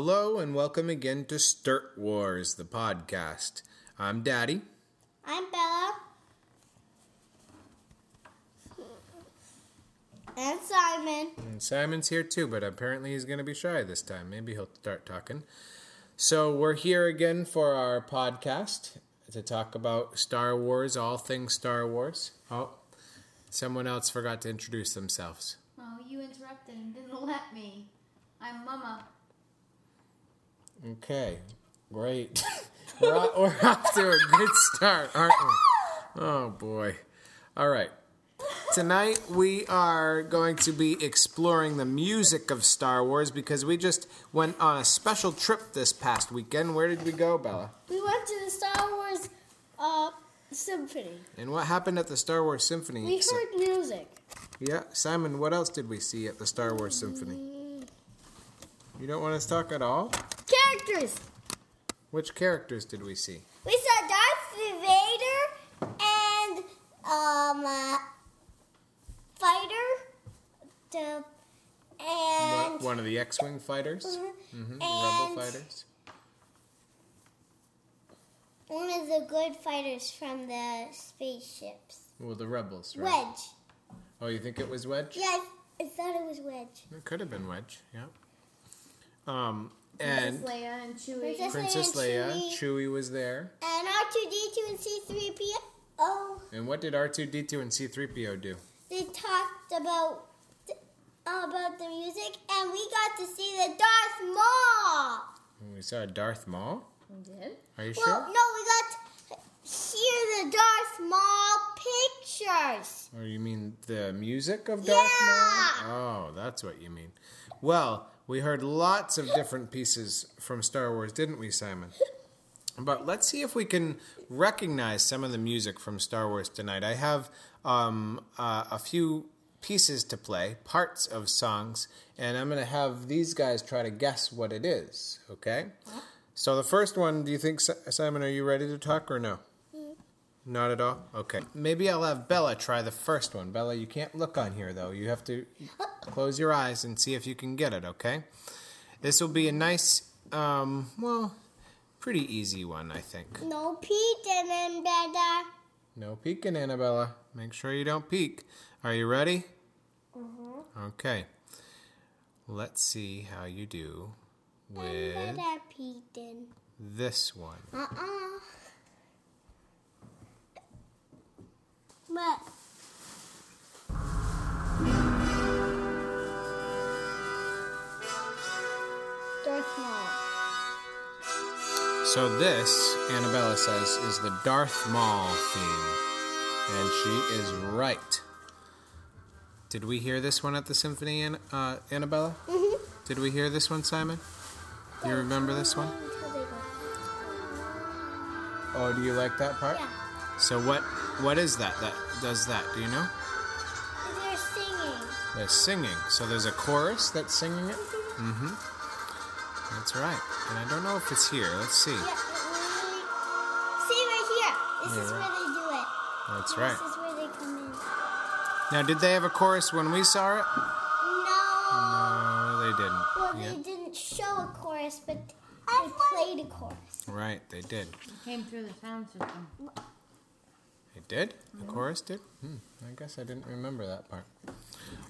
Hello and welcome again to Sturt Wars, the podcast. I'm Daddy. I'm Bella. And Simon. And Simon's here too, but apparently he's going to be shy this time. Maybe he'll start talking. So we're here again for our podcast to talk about Star Wars, all things Star Wars. Oh, someone else forgot to introduce themselves. Oh, you interrupted and didn't let me. I'm Mama. Okay, great. we're, off, to a good start, aren't we? Oh boy. All right. Tonight we are going to be exploring the music of Star Wars because we just went on a special trip this past weekend. Where did we go, Bella? We went to the Star Wars uh, Symphony. And what happened at the Star Wars Symphony? We heard music. yeah, Simon, what else did we see at the Star Wars Symphony? You don't want to talk at all? Characters. Which characters did we see? We saw Darth Vader and um uh, fighter. The and One of the X-wing fighters, mm-hmm. and rebel fighters. one of the good fighters from the spaceships. Well, the rebels, right? Wedge. Oh, you think it was Wedge? Yeah, I, I thought it was Wedge. It could have been Wedge, yeah. Um, and Princess Leia and Chewie. Princess- Princess Leia Leia, and Chewie was there. And R2D2 and C3PO. Oh, And what did R2D2 and C3PO do? they talked about about the music, and we got to see the Darth Maul. We saw Darth Maul. You did? Are you Well, sure? no, we got to hear the Darth Maul pictures. Oh, you mean the music of Darth Yeah. Maul? Oh, that's what you mean. Well, we heard lots of different pieces from Star Wars, didn't we, Simon? But let's see if we can recognize some of the music from Star Wars tonight. I have um, uh, a few pieces to play, parts of songs, and I'm going to have these guys try to guess what it is, okay? So the first one, do you think, Simon, are you ready to talk or no? Not at all? Okay. Maybe I'll have Bella try the first one. Bella, you can't look on here, though. You have to close your eyes and see if you can get it, okay? This will be a nice, um, well, pretty easy one, I think. No peeking better. No peeking, Annabella. Make sure you don't peek. Are you ready? Mhm. Okay. Let's see how you do with this one. Uh-uh. But Darth Maul. So this, Annabella says, is the Darth Maul theme. And she is right. Did we hear this one at the symphony, uh, Annabella? Mm-hmm. Did we hear this one, Simon? Do you remember this one? Until they go. Oh, do you like that part? Yeah. So what what is that that does that? Do you know? They're singing. They're singing. So there's a chorus that's singing it? Mm-hmm. That's right. And I don't know if it's here. Let's see. Yeah, we- See right here. This Yeah, is right. where they do it. That's This right. This is where they come in. Now, did they have a chorus when we saw it? No. No, they didn't. Well, Yeah. they didn't show a chorus, but they played a chorus. Right, they did. Came through the sound system. It did? The chorus did? Hmm, I guess I didn't remember that part.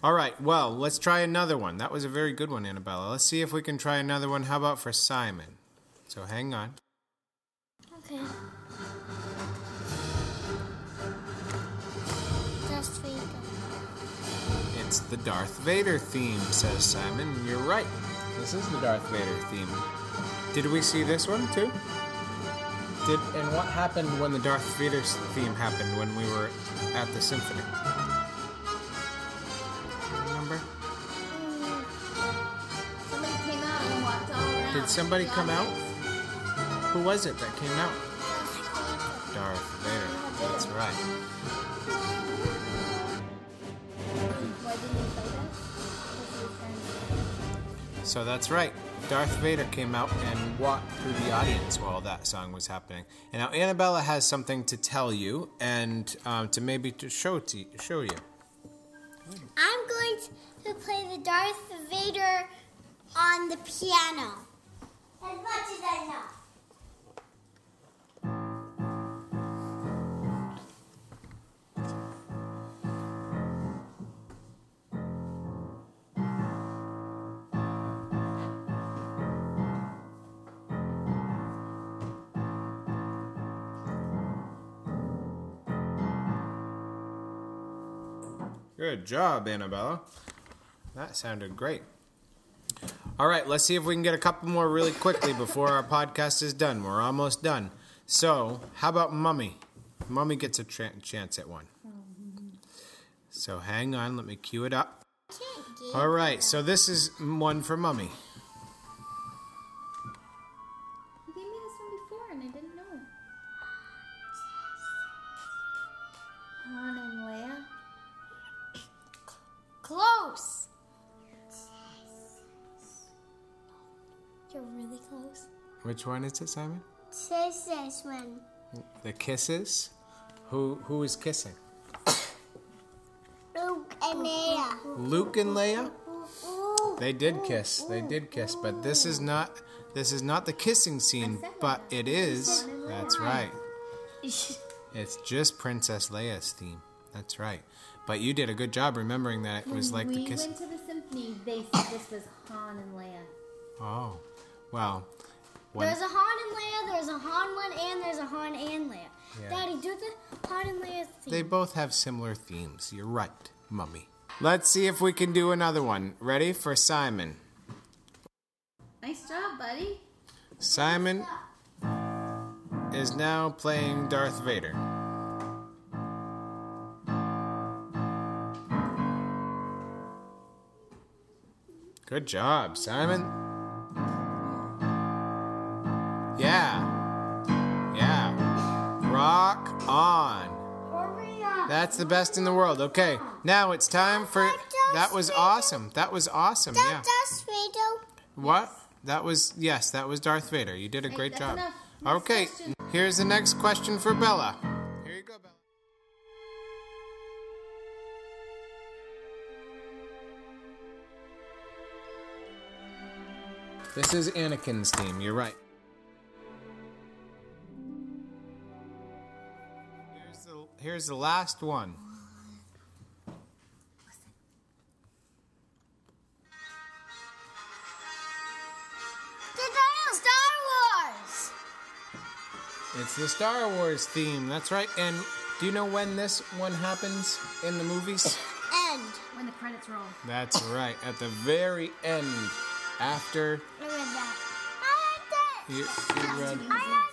All right, well, let's try another one. That was a very good one, Annabella. Let's see if we can try another one. How about for Simon? So hang on. Okay. Vader. It's the Darth Vader theme, says Simon. You're right. This is the Darth Vader theme. Did we see this one too? Did and what happened when the Darth Vader theme happened when we were at the symphony? Remember? Somebody came out and walked all around. Did somebody come out? Who was it that came out? Darth Vader. That's right. So that's right. Darth Vader came out and walked through the audience while that song was happening. And now Annabella has something to tell you and um, to maybe to show to show you. I'm going to play the Darth Vader on the piano. As much as I know. Good job, Annabella. That sounded great. All right, let's see if we can get a couple more really quickly before our podcast is done. We're almost done. So, how about Mummy? Mummy gets a tra- chance at one. So, hang on, let me cue it up. All right, so this is one for Mummy. You're really close. Which one is it, Simon? This this one. The kisses. Who who is kissing? Luke and Leia. Luke and Leia. They did kiss. They did kiss, but this is not this is not the kissing scene, but it is. That's right. It's just Princess Leia's theme. That's right. But you did a good job remembering that it was like when the we went to the symphony, they said this was Han and Leia. Oh, well. When, There's a Han and Leia, there's a Han one, and there's a Han and Leia. Yeah. Daddy, do the Han and Leia thing. they both have similar themes. You're right, Mummy. Let's see if we can do another one. Ready for Simon? Nice job, buddy. Simon is now playing Darth Vader. Good job, Simon. Yeah. Yeah. Rock on. That's the best in the world. Okay, now it's time for. That was awesome. That was awesome. Yeah. That's Rado. What? That was yes, that was Darth Vader. You did a great job. Okay, here's the next question for Bella. Here you go, Bella. This is Anakin's theme. You're right. Here's the, last one. The title Star Wars. It's the Star Wars theme. That's right. And do you know when this one happens in the movies? End. When the credits roll. That's right. At the very end, after I read that. I read that. you, you read I read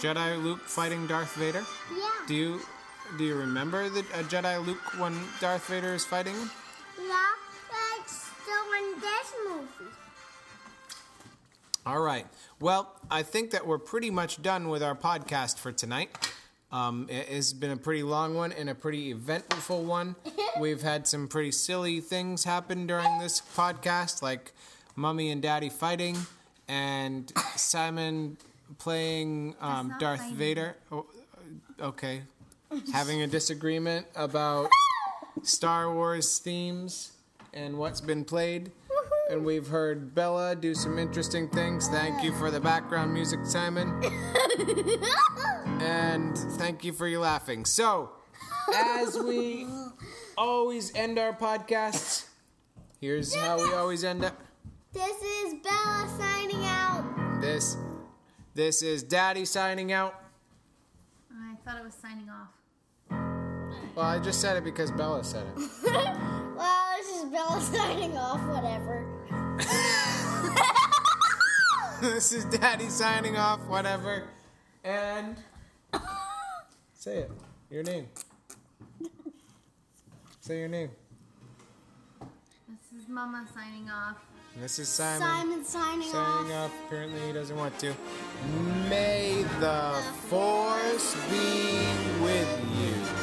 Jedi Luke fighting Darth Vader. Yeah. Do you do you remember the uh, Jedi Luke when Darth Vader is fighting him? Yeah, that's still in this movie. All right. Well, I think that we're pretty much done with our podcast for tonight. Um, it has been a pretty long one and a pretty eventful one. We've had some pretty silly things happen during this podcast, like Mummy and Daddy fighting, and Simon playing um, Darth fighting. Vader. Oh, okay, having a disagreement about Star Wars themes and what's been played. And we've heard Bella do some interesting things. Thank you for the background music, Simon. And thank you for your laughing. So, as we always end our podcasts, here's how we always end up. This is Bella. This this is Daddy signing out. I thought it was signing off. Well, I just said it because Bella said it. well, this is Bella signing off. Whatever. this is Daddy signing off, whatever. And say it. Your name. Say your name. Let's is Mama signing off. This is Simon. Simon signing, signing off. off. Apparently he doesn't want to. May the force be with you.